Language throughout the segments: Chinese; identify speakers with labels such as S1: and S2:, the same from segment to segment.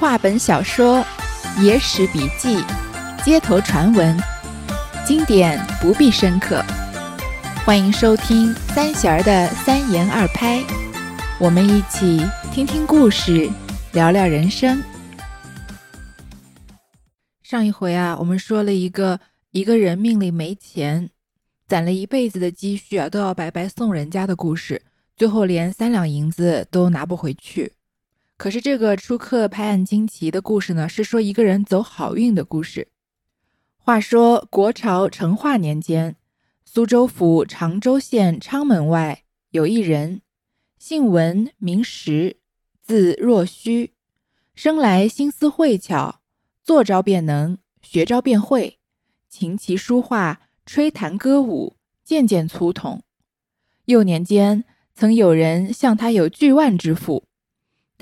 S1: 话本小说、野史笔记、街头传闻，经典不必深刻。欢迎收听三弦儿的三言二拍，我们一起听听故事，聊聊人生。上一回啊，我们说了一个一个人命里没钱，攒了一辈子的积蓄啊，都要白白送人家的故事，最后连三两银子都拿不回去。可是这个出客拍案惊奇的故事呢，是说一个人走好运的故事。话说国朝成化年间，苏州府常州县昌门外有一人，姓文，名实，字若虚，生来心思慧巧，坐招便能，学招便会，琴棋书画，吹弹歌舞，件件粗通。幼年间，曾有人向他有巨万之富。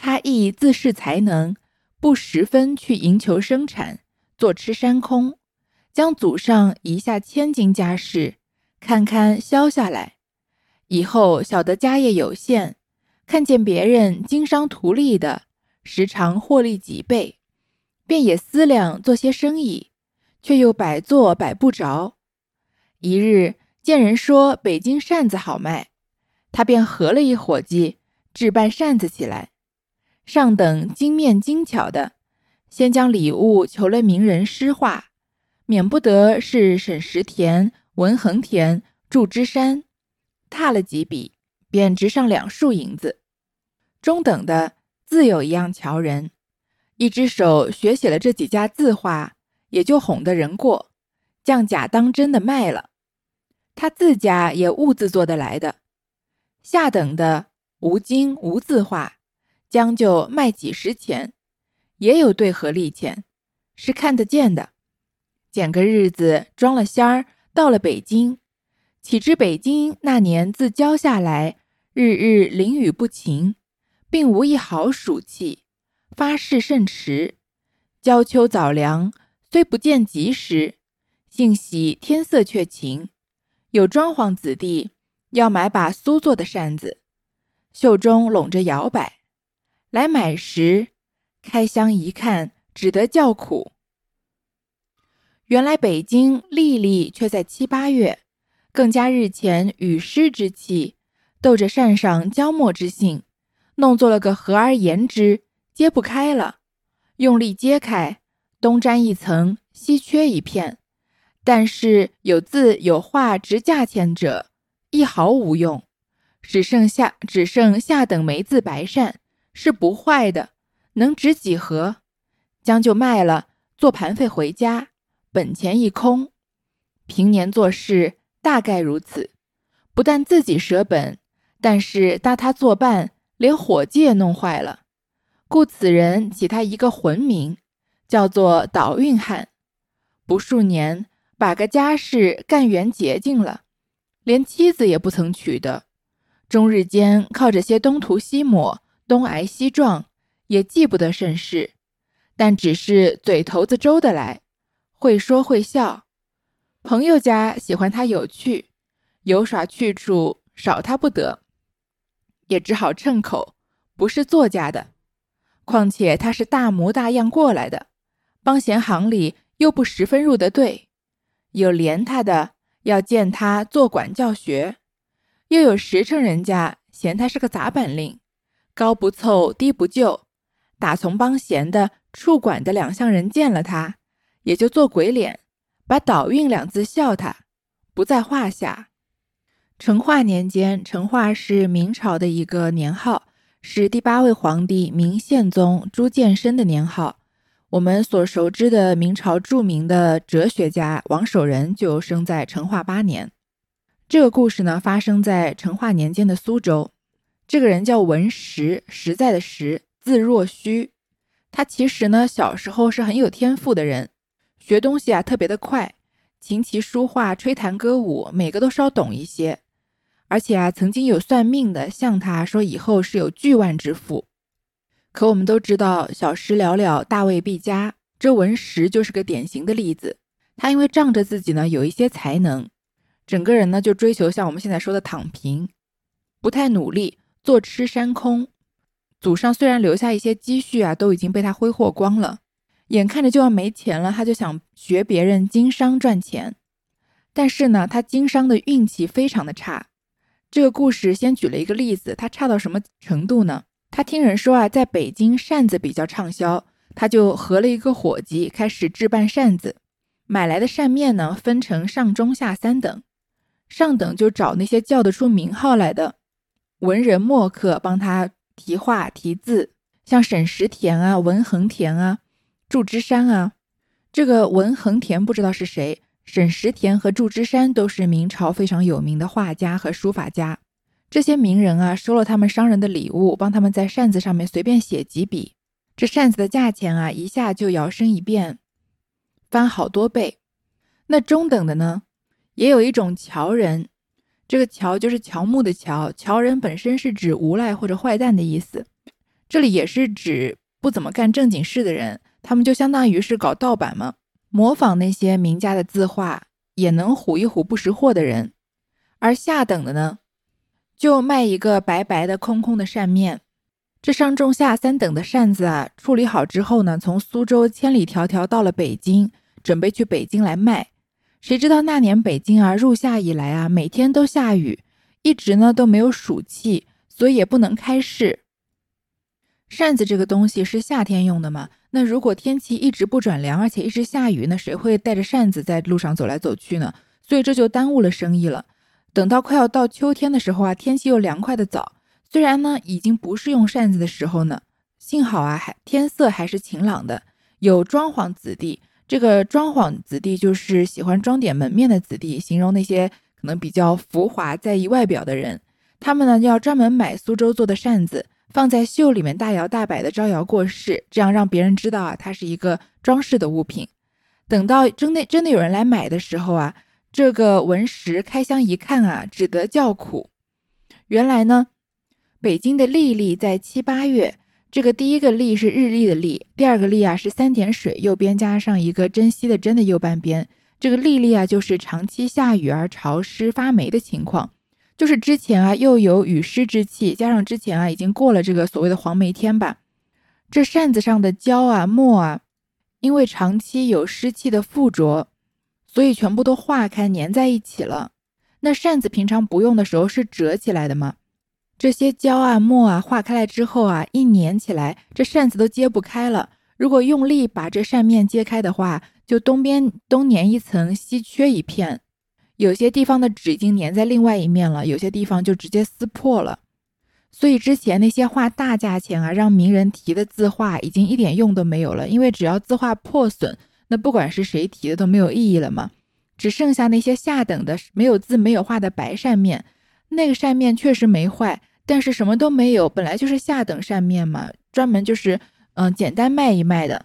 S1: 他亦自恃才能，不十分去营求生产，坐吃山空，将祖上遗下千金家事，堪堪消下来。以后晓得家业有限，看见别人经商图利的，时常获利几倍，便也思量做些生意，却又摆做摆不着。一日见人说北京扇子好卖，他便合了一伙计，置办扇子起来。上等精面精巧的，先将礼物求了名人诗画，免不得是沈石田、文恒田、祝枝山，踏了几笔，便值上两数银子。中等的自有一样瞧人，一只手学写了这几家字画，也就哄得人过，将假当真的卖了。他自家也兀自做得来的。下等的无精无字画。将就卖几十钱，也有对合利钱，是看得见的。拣个日子装了仙儿，到了北京。岂知北京那年自交下来，日日淋雨不晴，并无一毫暑气，发誓甚迟。交秋早凉，虽不见及时，幸喜天色却晴。有庄潢子弟要买把苏做的扇子，袖中拢着摇摆。来买时，开箱一看，只得叫苦。原来北京历历却在七八月，更加日前雨湿之气，斗着扇上焦墨之性，弄做了个合而言之，揭不开了。用力揭开，东沾一层，西缺一片，但是有字有画值价钱者，一毫无用，只剩下只剩下等梅字白扇。是不坏的，能值几何？将就卖了，做盘费回家，本钱一空。平年做事大概如此，不但自己舍本，但是搭他作伴，连伙计也弄坏了。故此人起他一个浑名，叫做倒运汉。不数年，把个家事干圆洁净了，连妻子也不曾娶的，终日间靠着些东涂西抹。东挨西撞，也记不得甚事，但只是嘴头子周得来，会说会笑。朋友家喜欢他有趣，有耍去处少他不得，也只好趁口。不是作家的，况且他是大模大样过来的，帮闲行里又不十分入得对。有怜他的要见他做管教学，又有实诚人家嫌他是个杂本领。高不凑，低不就，打从帮闲的、处管的两项人见了他，也就做鬼脸，把倒运两字笑他，不在话下。成化年间，成化是明朝的一个年号，是第八位皇帝明宪宗朱见深的年号。我们所熟知的明朝著名的哲学家王守仁就生在成化八年。这个故事呢，发生在成化年间的苏州。这个人叫文实，实在的实，字若虚。他其实呢，小时候是很有天赋的人，学东西啊特别的快，琴棋书画、吹弹歌舞，每个都稍懂一些。而且啊，曾经有算命的向他说以后是有巨万之富。可我们都知道，小时了了，大未必佳。这文实就是个典型的例子。他因为仗着自己呢有一些才能，整个人呢就追求像我们现在说的躺平，不太努力。坐吃山空，祖上虽然留下一些积蓄啊，都已经被他挥霍光了，眼看着就要没钱了，他就想学别人经商赚钱。但是呢，他经商的运气非常的差。这个故事先举了一个例子，他差到什么程度呢？他听人说啊，在北京扇子比较畅销，他就合了一个伙计，开始置办扇子。买来的扇面呢，分成上中下三等，上等就找那些叫得出名号来的文人墨客帮他题画题字，像沈石田啊、文恒田啊、祝枝山啊。这个文恒田不知道是谁。沈石田和祝枝山都是明朝非常有名的画家和书法家。这些名人啊，收了他们商人的礼物，帮他们在扇子上面随便写几笔，这扇子的价钱啊，一下就摇身一变，翻好多倍。那中等的呢，也有一种乔人，这个乔就是乔木的乔，乔人本身是指无赖或者坏蛋的意思，这里也是指不怎么干正经事的人，他们就相当于是搞盗版嘛。模仿那些名家的字画，也能唬一唬不识货的人。而下等的呢，就卖一个白白的空空的扇面。这上中下三等的扇子啊，处理好之后呢，从苏州千里迢迢到了北京，准备去北京来卖。谁知道那年北京啊，入夏以来啊，每天都下雨，一直呢都没有暑气，所以也不能开市。扇子这个东西是夏天用的嘛？那如果天气一直不转凉，而且一直下雨，那谁会带着扇子在路上走来走去呢？所以这就耽误了生意了。等到快要到秋天的时候啊，天气又凉快的早，虽然呢已经不是用扇子的时候呢，幸好啊还天色还是晴朗的。有装潢子弟，这个装潢子弟就是喜欢装点门面的子弟，形容那些可能比较浮华在意外表的人。他们呢要专门买苏州做的扇子。放在袖里面大摇大摆的招摇过市，这样让别人知道啊，它是一个装饰的物品。等到真的真的有人来买的时候啊，这个文石开箱一看啊，只得叫苦。原来呢，北京的历历在七八月，这个第一个历是日历的历，第二个历啊是三点水右边加上一个珍惜的珍的右半边，这个历历啊就是长期下雨而潮湿发霉的情况。就是之前啊，又有雨湿之气，加上之前啊，已经过了这个所谓的黄梅天吧，这扇子上的胶啊、墨啊，因为长期有湿气的附着，所以全部都化开粘在一起了。那扇子平常不用的时候是折起来的吗？这些胶啊、墨啊化开来之后啊，一粘起来，这扇子都揭不开了。如果用力把这扇面揭开的话，就东边东粘一层，西缺一片。有些地方的纸已经粘在另外一面了，有些地方就直接撕破了。所以之前那些花大价钱啊让名人题的字画，已经一点用都没有了。因为只要字画破损，那不管是谁题的都没有意义了嘛。只剩下那些下等的没有字没有画的白扇面，那个扇面确实没坏，但是什么都没有，本来就是下等扇面嘛，专门就是嗯简单卖一卖的，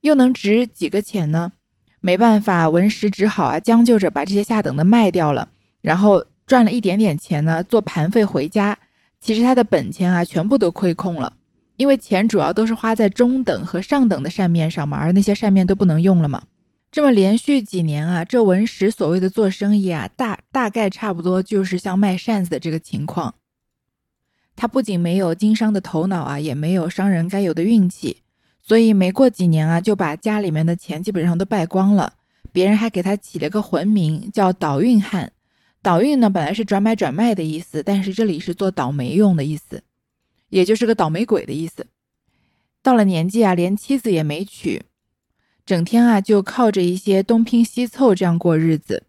S1: 又能值几个钱呢？没办法，文石只好啊，将就着把这些下等的卖掉了，然后赚了一点点钱呢，做盘费回家。其实他的本钱啊，全部都亏空了，因为钱主要都是花在中等和上等的扇面上嘛，而那些扇面都不能用了嘛。这么连续几年啊，这文石所谓的做生意啊，大大概差不多就是像卖扇子的这个情况。他不仅没有经商的头脑啊，也没有商人该有的运气。所以没过几年啊，就把家里面的钱基本上都败光了。别人还给他起了个魂名，叫倒运汉。倒运呢，本来是转买转卖的意思，但是这里是做倒霉用的意思，也就是个倒霉鬼的意思。到了年纪啊，连妻子也没娶，整天啊就靠着一些东拼西凑这样过日子。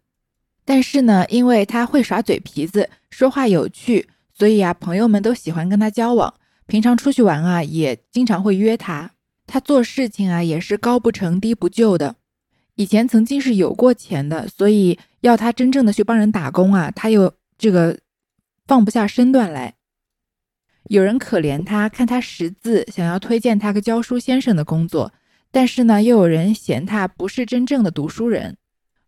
S1: 但是呢，因为他会耍嘴皮子，说话有趣，所以啊，朋友们都喜欢跟他交往。平常出去玩啊，也经常会约他。他做事情啊，也是高不成低不就的。以前曾经是有过钱的，所以要他真正的去帮人打工啊，他又这个放不下身段来。有人可怜他，看他识字，想要推荐他个教书先生的工作，但是呢，又有人嫌他不是真正的读书人。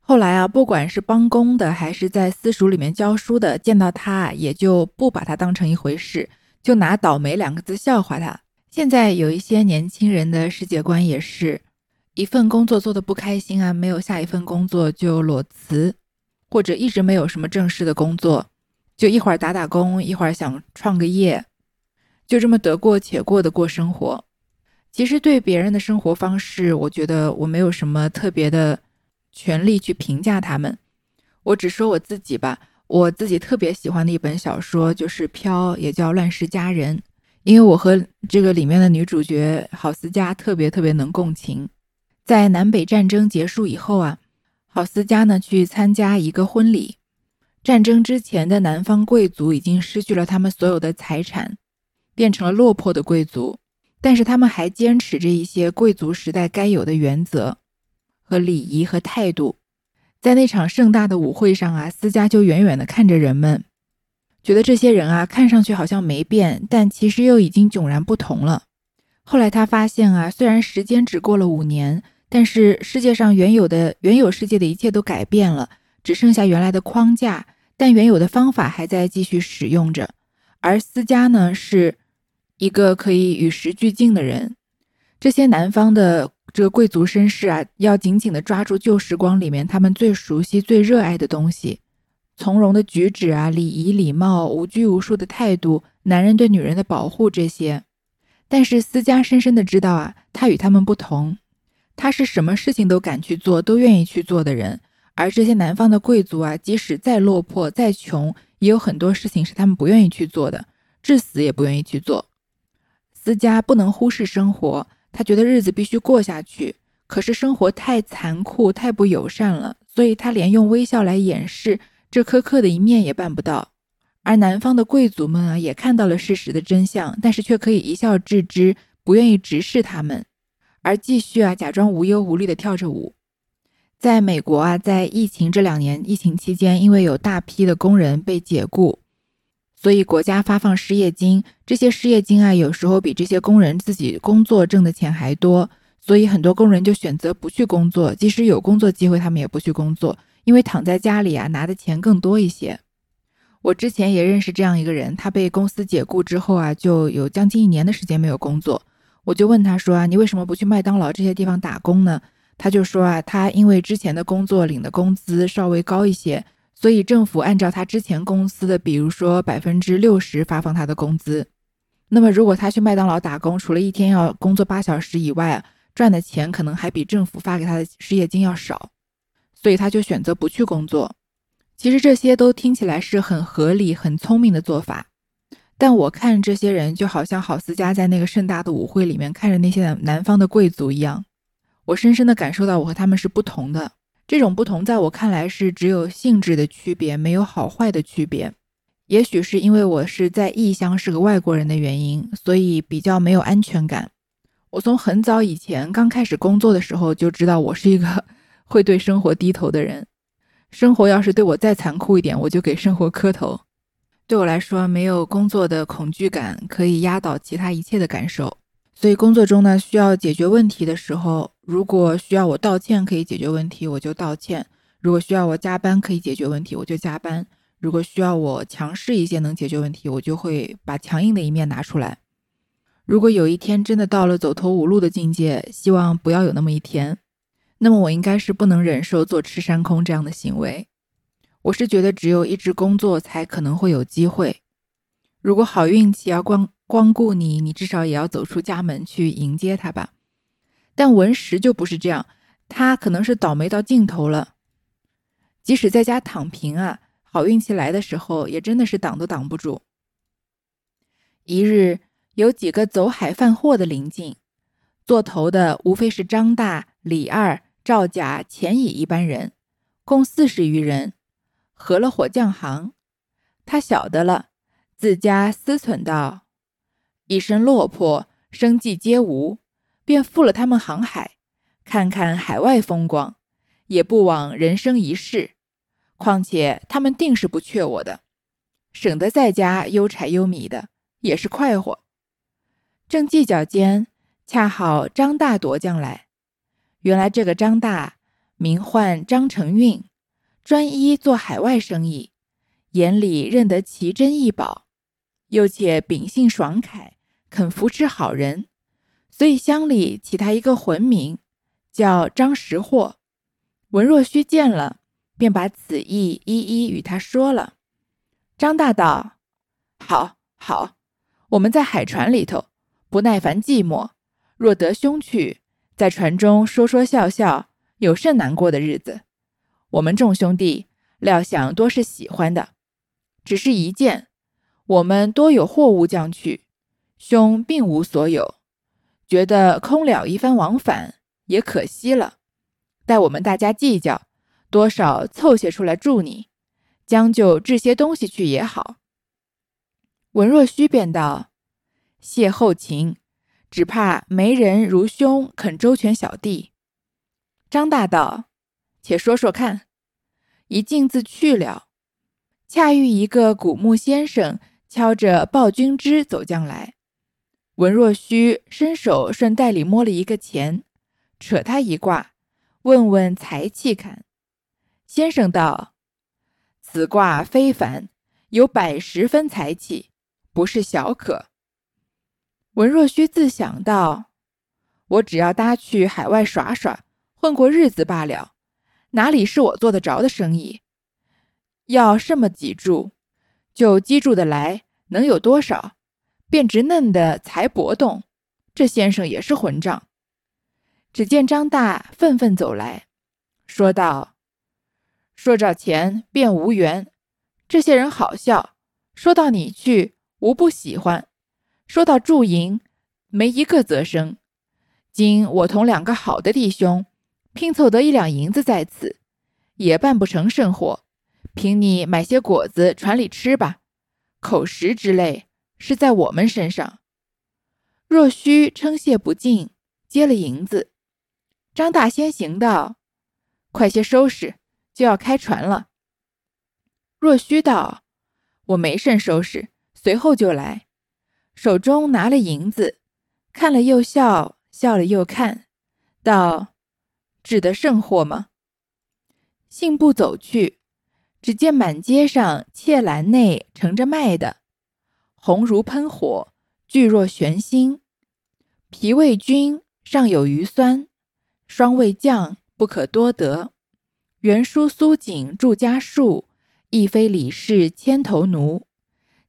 S1: 后来啊，不管是帮工的，还是在私塾里面教书的，见到他也就不把他当成一回事，就拿“倒霉”两个字笑话他。现在有一些年轻人的世界观也是，一份工作做的不开心啊，没有下一份工作就裸辞，或者一直没有什么正式的工作，就一会儿打打工，一会儿想创个业。就这么得过且过的过生活。其实对别人的生活方式，我觉得我没有什么特别的权利去评价他们。我只说我自己吧，我自己特别喜欢的一本小说就是《飘》，也叫《乱世佳人》，因为我和这个里面的女主角郝思嘉特别特别能共情。在南北战争结束以后啊，郝思嘉呢去参加一个婚礼。战争之前的南方贵族已经失去了他们所有的财产，变成了落魄的贵族。但是他们还坚持着一些贵族时代该有的原则和礼仪和态度。在那场盛大的舞会上啊，思嘉就远远地看着人们，觉得这些人啊，看上去好像没变，但其实又已经迥然不同了。后来他发现啊，虽然时间只过了五年，但是世界上原有的原有世界的一切都改变了，只剩下原来的框架，但原有的方法还在继续使用着。而思嘉呢，是。一个可以与时俱进的人，这些南方的这个贵族绅士啊，要紧紧地抓住旧时光里面他们最熟悉、最热爱的东西，从容的举止啊，礼仪礼貌，无拘无束的态度，男人对女人的保护这些。但是思嘉深深的知道啊，他与他们不同，他是什么事情都敢去做，都愿意去做的人。而这些南方的贵族啊，即使再落魄、再穷，也有很多事情是他们不愿意去做的，至死也不愿意去做。思嘉不能忽视生活，他觉得日子必须过下去。可是生活太残酷，太不友善了，所以他连用微笑来掩饰这苛刻的一面也办不到。而南方的贵族们啊，也看到了事实的真相，但是却可以一笑置之，不愿意直视他们，而继续啊假装无忧无虑地跳着舞。在美国啊，在疫情这两年疫情期间，因为有大批的工人被解雇。所以国家发放失业金，这些失业金啊，有时候比这些工人自己工作挣的钱还多。所以很多工人就选择不去工作，即使有工作机会，他们也不去工作，因为躺在家里啊，拿的钱更多一些。我之前也认识这样一个人，他被公司解雇之后啊，就有将近一年的时间没有工作。我就问他说啊，你为什么不去麦当劳这些地方打工呢？他就说啊，他因为之前的工作领的工资稍微高一些。所以政府按照他之前公司的，比如说百分之六十发放他的工资。那么如果他去麦当劳打工，除了一天要工作八小时以外，赚的钱可能还比政府发给他的失业金要少。所以他就选择不去工作。其实这些都听起来是很合理、很聪明的做法。但我看这些人就好像郝思嘉在那个盛大的舞会里面看着那些南方的贵族一样，我深深的感受到我和他们是不同的。这种不同，在我看来是只有性质的区别，没有好坏的区别。也许是因为我是在异乡，是个外国人的原因，所以比较没有安全感。我从很早以前刚开始工作的时候就知道，我是一个 会对生活低头的人。生活要是对我再残酷一点，我就给生活磕头。对我来说，没有工作的恐惧感可以压倒其他一切的感受。所以工作中呢，需要解决问题的时候，如果需要我道歉可以解决问题，我就道歉；如果需要我加班可以解决问题，我就加班；如果需要我强势一些能解决问题，我就会把强硬的一面拿出来。如果有一天真的到了走投无路的境界，希望不要有那么一天，那么我应该是不能忍受坐吃山空这样的行为。我是觉得只有一直工作才可能会有机会。如果好运气要光。光顾你，你至少也要走出家门去迎接它吧。但文石就不是这样，他可能是倒霉到尽头了。即使在家躺平啊，好运气来的时候，也真的是挡都挡不住。一日，有几个走海贩货的邻近，做头的无非是张大、李二、赵甲、钱乙一班人，共四十余人，合了伙降行。他晓得了，自家思忖道。一身落魄，生计皆无，便赴了他们航海，看看海外风光，也不枉人生一世。况且他们定是不缺我的，省得在家忧柴忧米的，也是快活。正计较间，恰好张大夺将来。原来这个张大名唤张承运，专一做海外生意，眼里认得奇珍异宝，又且秉性爽快。肯扶持好人，所以乡里起他一个浑名，叫张识货。文若虚见了，便把此意一一与他说了。张大道：“好，好，我们在海船里头不耐烦寂寞，若得兄去，在船中说说笑笑，有甚难过的日子？我们众兄弟料想多是喜欢的，只是一件，我们多有货物将去，兄并无所有，觉得空了一番往返也可惜了。待我们大家计较，多少凑些出来助你，将就置些东西去也好。文若虚便道：“谢后情，只怕没人如兄肯周全小弟。”张大道。且说说看，一径自去了，恰遇一个古木先生敲着报君之走将来。文若虚伸手顺袋里摸了一个钱，扯他一卦，问问财气看。先生道：“此卦非凡，有百十分财气，不是小可。”文若虚自想到：“我只要搭去海外耍耍，混过日子罢了。”哪里是我做得着的生意？要什么几注，就积住的来，能有多少？便直嫩的才搏动。这先生也是混账。只见张大愤愤走来，说道：“说着钱便无缘。这些人好笑，说到你去，无不喜欢；说到驻营，没一个则声。今我同两个好的弟兄。”拼凑得一两银子在此，也办不成甚活。凭你买些果子船里吃吧，口食之类是在我们身上。若虚称谢不尽，接了银子。张大先行道：“快些收拾，就要开船了。”若虚道：“我没甚收拾，随后就来。”手中拿了银子，看了又笑，笑了又看，道。指的甚货吗？信步走去，只见满街上切篮内盛着卖的，红如喷火，巨若悬星。脾胃君尚有余酸，双味酱不可多得。原书苏锦著家树，亦非李氏牵头奴。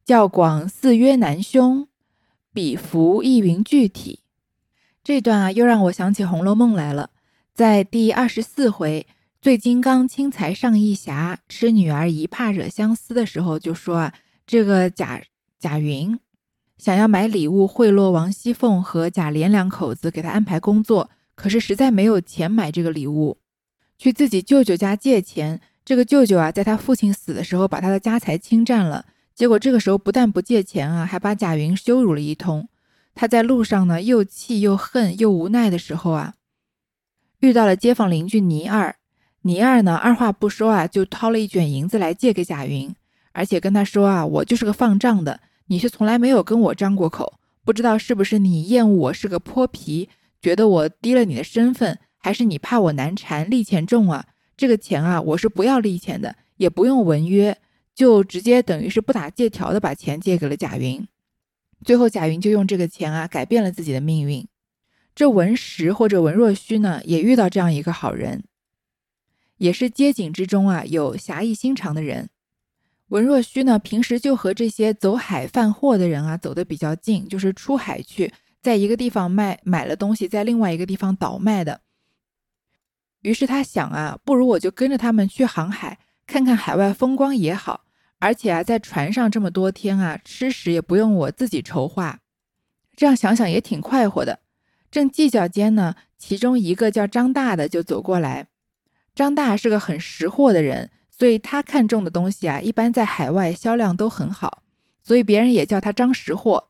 S1: 教广似曰南兄，比符亦云具体。这段啊，又让我想起《红楼梦》来了。在第二十四回，醉金刚轻财上义侠，吃女儿一怕惹相思的时候，就说啊，这个贾贾云想要买礼物贿赂王熙凤和贾琏两口子，给他安排工作，可是实在没有钱买这个礼物，去自己舅舅家借钱。这个舅舅啊，在他父亲死的时候，把他的家财侵占了。结果这个时候不但不借钱啊，还把贾云羞辱了一通。他在路上呢，又气又恨又无奈的时候啊。遇到了街坊邻居倪二，倪二呢，二话不说啊，就掏了一卷银子来借给贾云，而且跟他说啊，我就是个放账的，你是从来没有跟我张过口，不知道是不是你厌恶我是个泼皮，觉得我低了你的身份，还是你怕我难缠，利钱重啊？这个钱啊，我是不要利钱的，也不用文约，就直接等于是不打借条的把钱借给了贾云，最后贾云就用这个钱啊，改变了自己的命运。这文石或者文若虚呢，也遇到这样一个好人，也是街景之中啊有侠义心肠的人。文若虚呢，平时就和这些走海贩货的人啊走得比较近，就是出海去，在一个地方卖买了东西，在另外一个地方倒卖的。于是他想啊，不如我就跟着他们去航海，看看海外风光也好，而且啊，在船上这么多天啊，吃食也不用我自己筹划，这样想想也挺快活的。正计较间呢，其中一个叫张大的就走过来。张大是个很识货的人，所以他看中的东西啊，一般在海外销量都很好，所以别人也叫他张识货。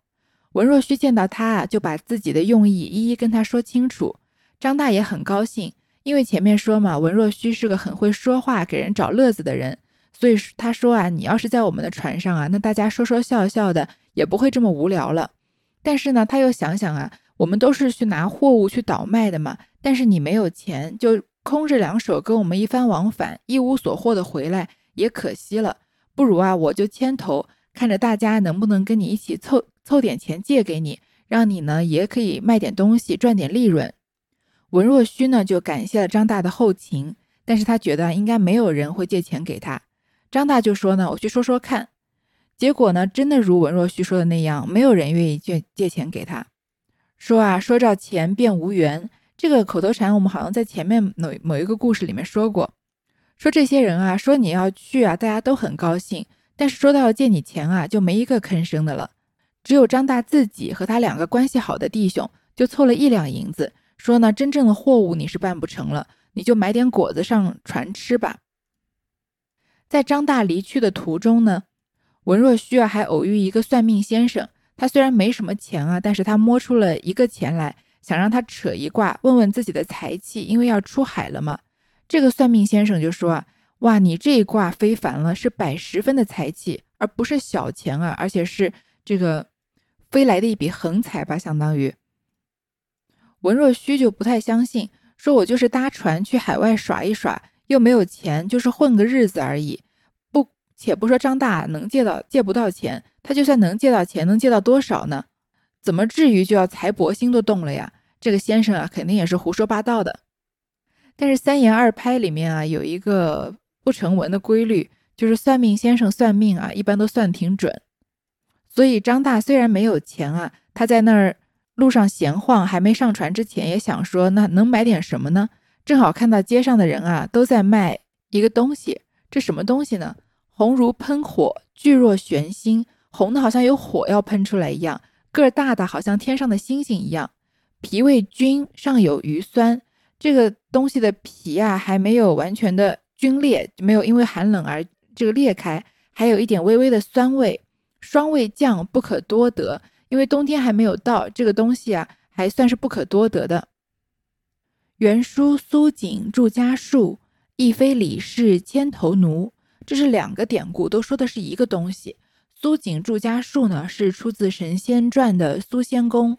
S1: 文若虚见到他啊，就把自己的用意一一跟他说清楚。张大爷很高兴，因为前面说嘛，文若虚是个很会说话、给人找乐子的人，所以他说啊，你要是在我们的船上啊，那大家说说笑笑的，也不会这么无聊了。但是呢，他又想想啊。我们都是去拿货物去倒卖的嘛，但是你没有钱，就空着两手跟我们一番往返，一无所获的回来也可惜了。不如啊，我就牵头，看着大家能不能跟你一起凑凑点钱借给你，让你呢也可以卖点东西赚点利润。文若虚呢就感谢了张大的厚情，但是他觉得应该没有人会借钱给他。张大就说呢，我去说说看。结果呢，真的如文若虚说的那样，没有人愿意借借钱给他。说啊，说照钱便无缘，这个口头禅我们好像在前面某某一个故事里面说过。说这些人啊，说你要去啊，大家都很高兴，但是说到要借你钱啊，就没一个吭声的了。只有张大自己和他两个关系好的弟兄，就凑了一两银子，说呢，真正的货物你是办不成了，你就买点果子上船吃吧。在张大离去的途中呢。文若虚啊，还偶遇一个算命先生。他虽然没什么钱啊，但是他摸出了一个钱来，想让他扯一卦，问问自己的财气，因为要出海了嘛。这个算命先生就说，哇，你这一卦非凡了，是百十分的财气，而不是小钱啊，而且是这个飞来的一笔横财吧，相当于。文若虚就不太相信，说我就是搭船去海外耍一耍，又没有钱，就是混个日子而已。不且不说张大能借到借不到钱，他就算能借到钱，能借到多少呢？怎么至于就要财帛星都动了呀？这个先生啊，肯定也是胡说八道的。但是三言二拍里面啊，有一个不成文的规律，就是算命先生算命啊，一般都算挺准。所以张大虽然没有钱啊，他在那儿路上闲晃，还没上船之前，也想说，那能买点什么呢？正好看到街上的人啊，都在卖一个东西，这什么东西呢？红如喷火，巨若悬星，红的好像有火要喷出来一样，个儿大的好像天上的星星一样。皮味均，上有余酸。这个东西的皮啊，还没有完全的皲裂，没有因为寒冷而这个裂开，还有一点微微的酸味。霜未降，不可多得，因为冬天还没有到，这个东西啊，还算是不可多得的。原书苏锦著家树，亦非李氏牵头奴。这是两个典故，都说的是一个东西。苏景祝家树呢，是出自《神仙传》的苏仙公。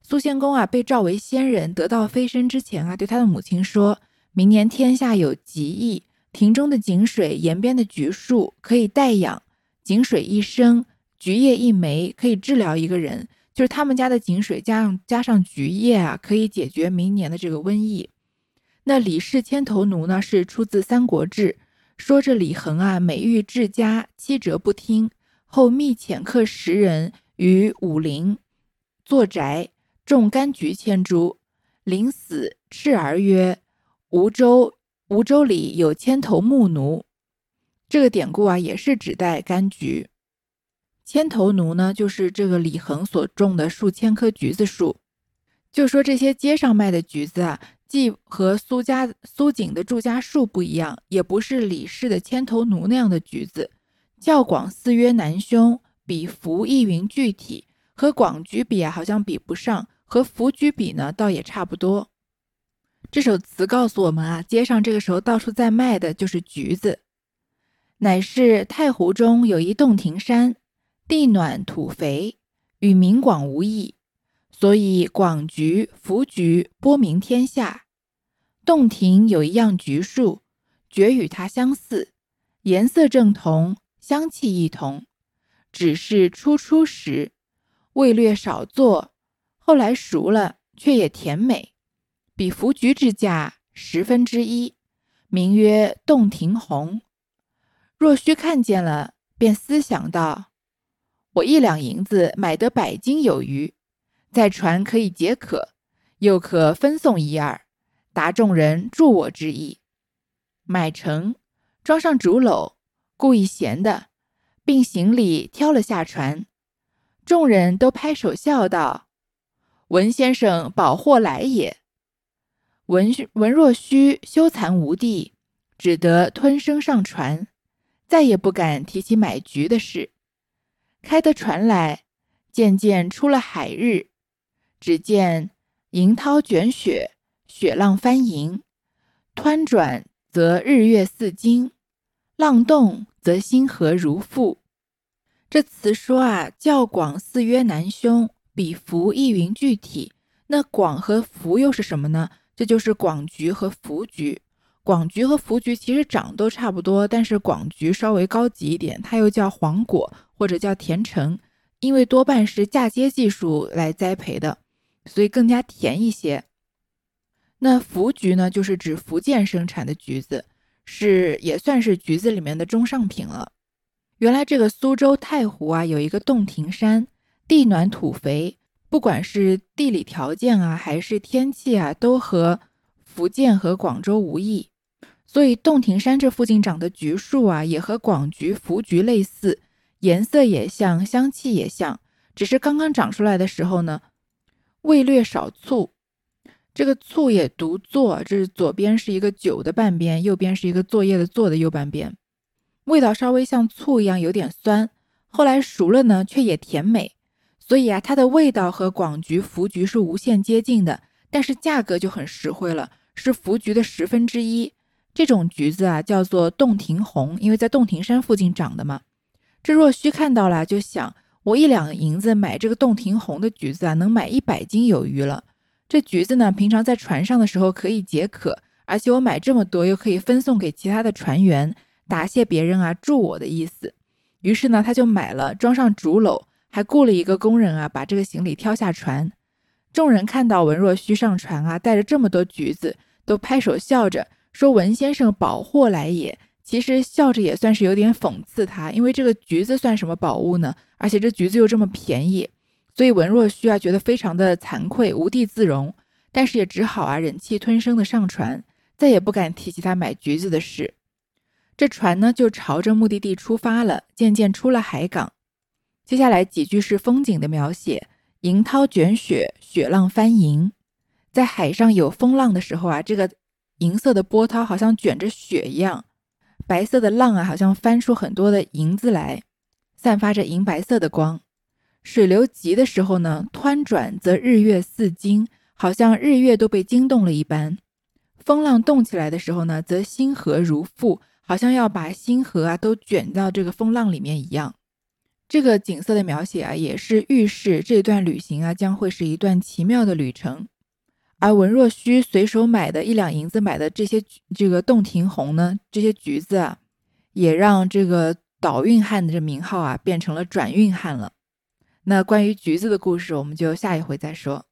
S1: 苏仙公啊，被召为仙人，得道飞升之前啊，对他的母亲说：“明年天下有疾疫，庭中的井水、沿边的橘树可以代养。井水一升，橘叶一枚，可以治疗一个人。就是他们家的井水加上加上橘叶啊，可以解决明年的这个瘟疫。”那李氏千头奴呢，是出自《三国志》。说这李恒啊，每遇治家，七折不听。后密遣客十人于武陵作宅，种柑橘千株。临死斥儿曰：“吴州吴州里有千头木奴。”这个典故啊，也是指代柑橘。千头奴呢，就是这个李恒所种的数千棵橘子树。就说这些街上卖的橘子啊。既和苏家苏景的祝家树不一样，也不是李氏的千头奴那样的橘子。较广四曰难兄，比福意云具体，和广橘比啊，好像比不上；和福橘比呢，倒也差不多。这首词告诉我们啊，街上这个时候到处在卖的就是橘子。乃是太湖中有一洞庭山，地暖土肥，与名广无异。所以广橘、福橘播名天下。洞庭有一样橘树，绝与它相似，颜色正同，香气亦同。只是初出时味略少作，后来熟了却也甜美，比福菊之价十分之一，名曰洞庭红。若须看见了，便思想道：我一两银子买得百斤有余。在船可以解渴，又可分送一二，达众人助我之意。买成，装上竹篓，故意闲的，并行李挑了下船。众人都拍手笑道：“文先生宝货来也。”文文若虚羞惭无地，只得吞声上船，再也不敢提起买菊的事。开得船来，渐渐出了海日。只见银涛卷雪，雪浪翻银；湍转则日月似金，浪动则星河如父。这词说啊，较广似曰难兄，比福亦云具体。那广和福又是什么呢？这就是广橘和福橘。广橘和福橘其实长都差不多，但是广橘稍微高级一点，它又叫黄果或者叫甜橙，因为多半是嫁接技术来栽培的。所以更加甜一些。那福橘呢，就是指福建生产的橘子，是也算是橘子里面的中上品了。原来这个苏州太湖啊，有一个洞庭山，地暖土肥，不管是地理条件啊，还是天气啊，都和福建和广州无异。所以洞庭山这附近长的橘树啊，也和广橘、福橘类似，颜色也像，香气也像，只是刚刚长出来的时候呢，味略少醋。这个醋也读作，这是左边是一个酒的半边，右边是一个作业的作的右半边，味道稍微像醋一样，有点酸。后来熟了呢，却也甜美。所以啊，它的味道和广橘、福橘是无限接近的，但是价格就很实惠了，是福橘的十分之一。这种橘子啊，叫做洞庭红，因为在洞庭山附近长的嘛。这若虚看到了，就想我一两银子买这个洞庭红的橘子啊，能买一百斤有余了。这橘子呢，平常在船上的时候可以解渴，而且我买这么多又可以分送给其他的船员，答谢别人啊，助我的意思。于是呢，他就买了，装上竹篓，还雇了一个工人啊，把这个行李挑下船。众人看到文若虚上船啊，带着这么多橘子，都拍手笑着说：“文先生宝货来也。”其实笑着也算是有点讽刺他，因为这个橘子算什么宝物呢？而且这橘子又这么便宜。所以文若虚啊，觉得非常的惭愧，无地自容，但是也只好啊，忍气吞声的上船，再也不敢提起他买橘子的事。这船呢，就朝着目的地出发了，渐渐出了海港。接下来几句是风景的描写：银涛卷雪，雪浪翻银。在海上有风浪的时候啊，这个银色的波涛好像卷着雪一样，白色的浪啊，好像翻出很多的银子来，散发着银白色的光。水流急的时候呢，湍转则日月似惊，好像日月都被惊动了一般；风浪动起来的时候呢，则星河如覆，好像要把星河啊都卷到这个风浪里面一样。这个景色的描写啊，也是预示这段旅行啊将会是一段奇妙的旅程。而文若虚随手买的一两银子买的这些这个洞庭红呢，这些橘子啊，也让这个倒运汉的这名号啊变成了转运汉了。那关于橘子的故事，我们就下一回再说。